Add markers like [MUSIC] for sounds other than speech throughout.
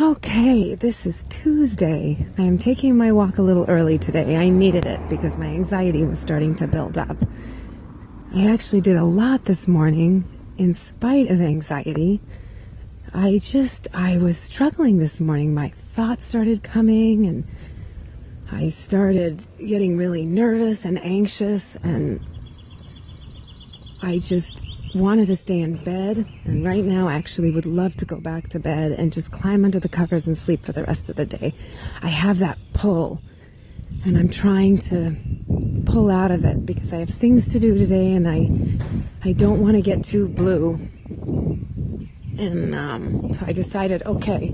Okay, this is Tuesday. I am taking my walk a little early today. I needed it because my anxiety was starting to build up. I actually did a lot this morning in spite of anxiety. I just, I was struggling this morning. My thoughts started coming and I started getting really nervous and anxious and I just wanted to stay in bed and right now actually would love to go back to bed and just climb under the covers and sleep for the rest of the day. I have that pull and I'm trying to pull out of it because I have things to do today and I I don't want to get too blue. And um, so I decided, okay,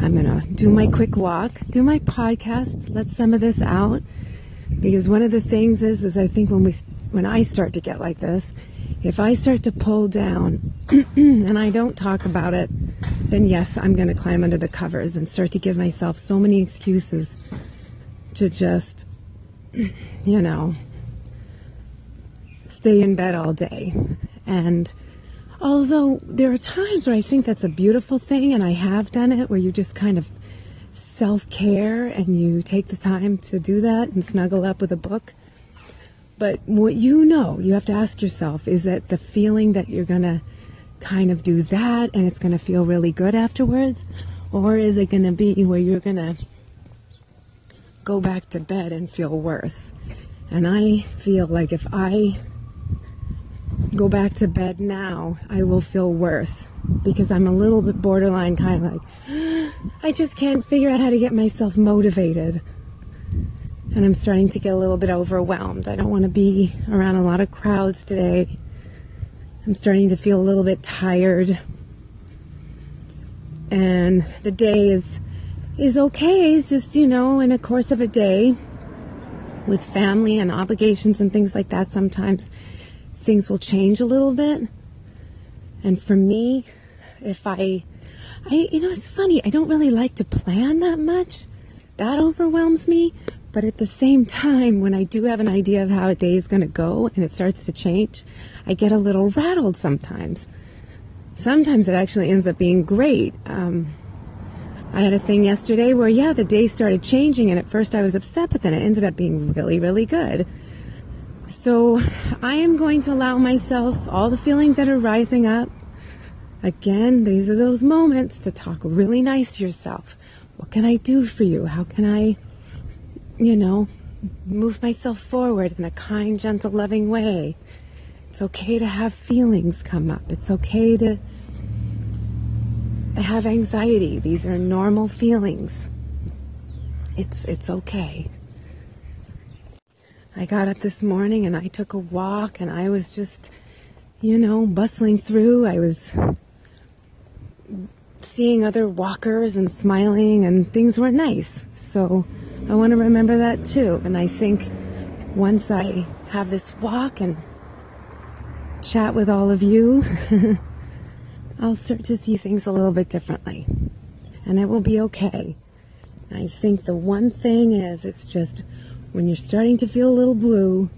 I'm gonna do my quick walk, do my podcast, let some of this out because one of the things is is I think when we when I start to get like this if I start to pull down [CLEARS THROAT] and I don't talk about it, then yes, I'm going to climb under the covers and start to give myself so many excuses to just, [CLEARS THROAT] you know, stay in bed all day. And although there are times where I think that's a beautiful thing, and I have done it, where you just kind of self care and you take the time to do that and snuggle up with a book but what you know, you have to ask yourself is it the feeling that you're going to kind of do that and it's going to feel really good afterwards? Or is it going to be where you're going to go back to bed and feel worse? And I feel like if I go back to bed now, I will feel worse because I'm a little bit borderline kind of like, [GASPS] I just can't figure out how to get myself motivated and I'm starting to get a little bit overwhelmed. I don't want to be around a lot of crowds today. I'm starting to feel a little bit tired. And the day is is okay. It's just, you know, in a course of a day with family and obligations and things like that, sometimes things will change a little bit. And for me, if I I you know, it's funny. I don't really like to plan that much. That overwhelms me. But at the same time, when I do have an idea of how a day is going to go and it starts to change, I get a little rattled sometimes. Sometimes it actually ends up being great. Um, I had a thing yesterday where, yeah, the day started changing, and at first I was upset, but then it ended up being really, really good. So I am going to allow myself all the feelings that are rising up. Again, these are those moments to talk really nice to yourself. What can I do for you? How can I you know, move myself forward in a kind, gentle, loving way. It's okay to have feelings come up. It's okay to have anxiety. These are normal feelings. It's it's okay. I got up this morning and I took a walk and I was just, you know, bustling through. I was seeing other walkers and smiling and things were nice. So I want to remember that too. And I think once I have this walk and chat with all of you, [LAUGHS] I'll start to see things a little bit differently. And it will be okay. I think the one thing is, it's just when you're starting to feel a little blue,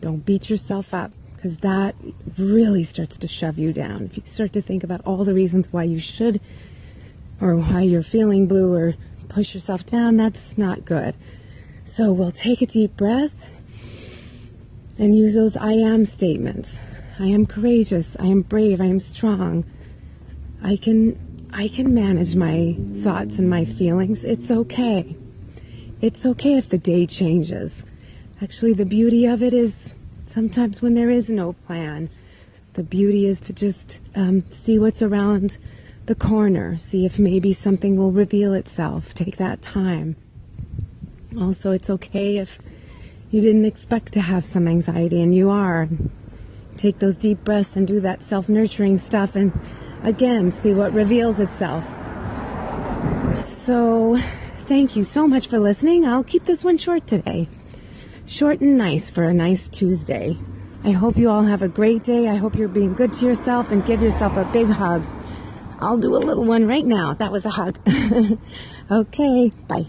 don't beat yourself up because that really starts to shove you down. If you start to think about all the reasons why you should or why you're feeling blue or push yourself down, that's not good. So we'll take a deep breath and use those I am statements. I am courageous, I am brave, I am strong. I can I can manage my thoughts and my feelings. It's okay. It's okay if the day changes. Actually, the beauty of it is sometimes when there is no plan, the beauty is to just um, see what's around the corner, see if maybe something will reveal itself. Take that time. Also, it's okay if you didn't expect to have some anxiety and you are. Take those deep breaths and do that self nurturing stuff and again see what reveals itself. So, thank you so much for listening. I'll keep this one short today. Short and nice for a nice Tuesday. I hope you all have a great day. I hope you're being good to yourself and give yourself a big hug. I'll do a little one right now. That was a hug. [LAUGHS] okay, bye.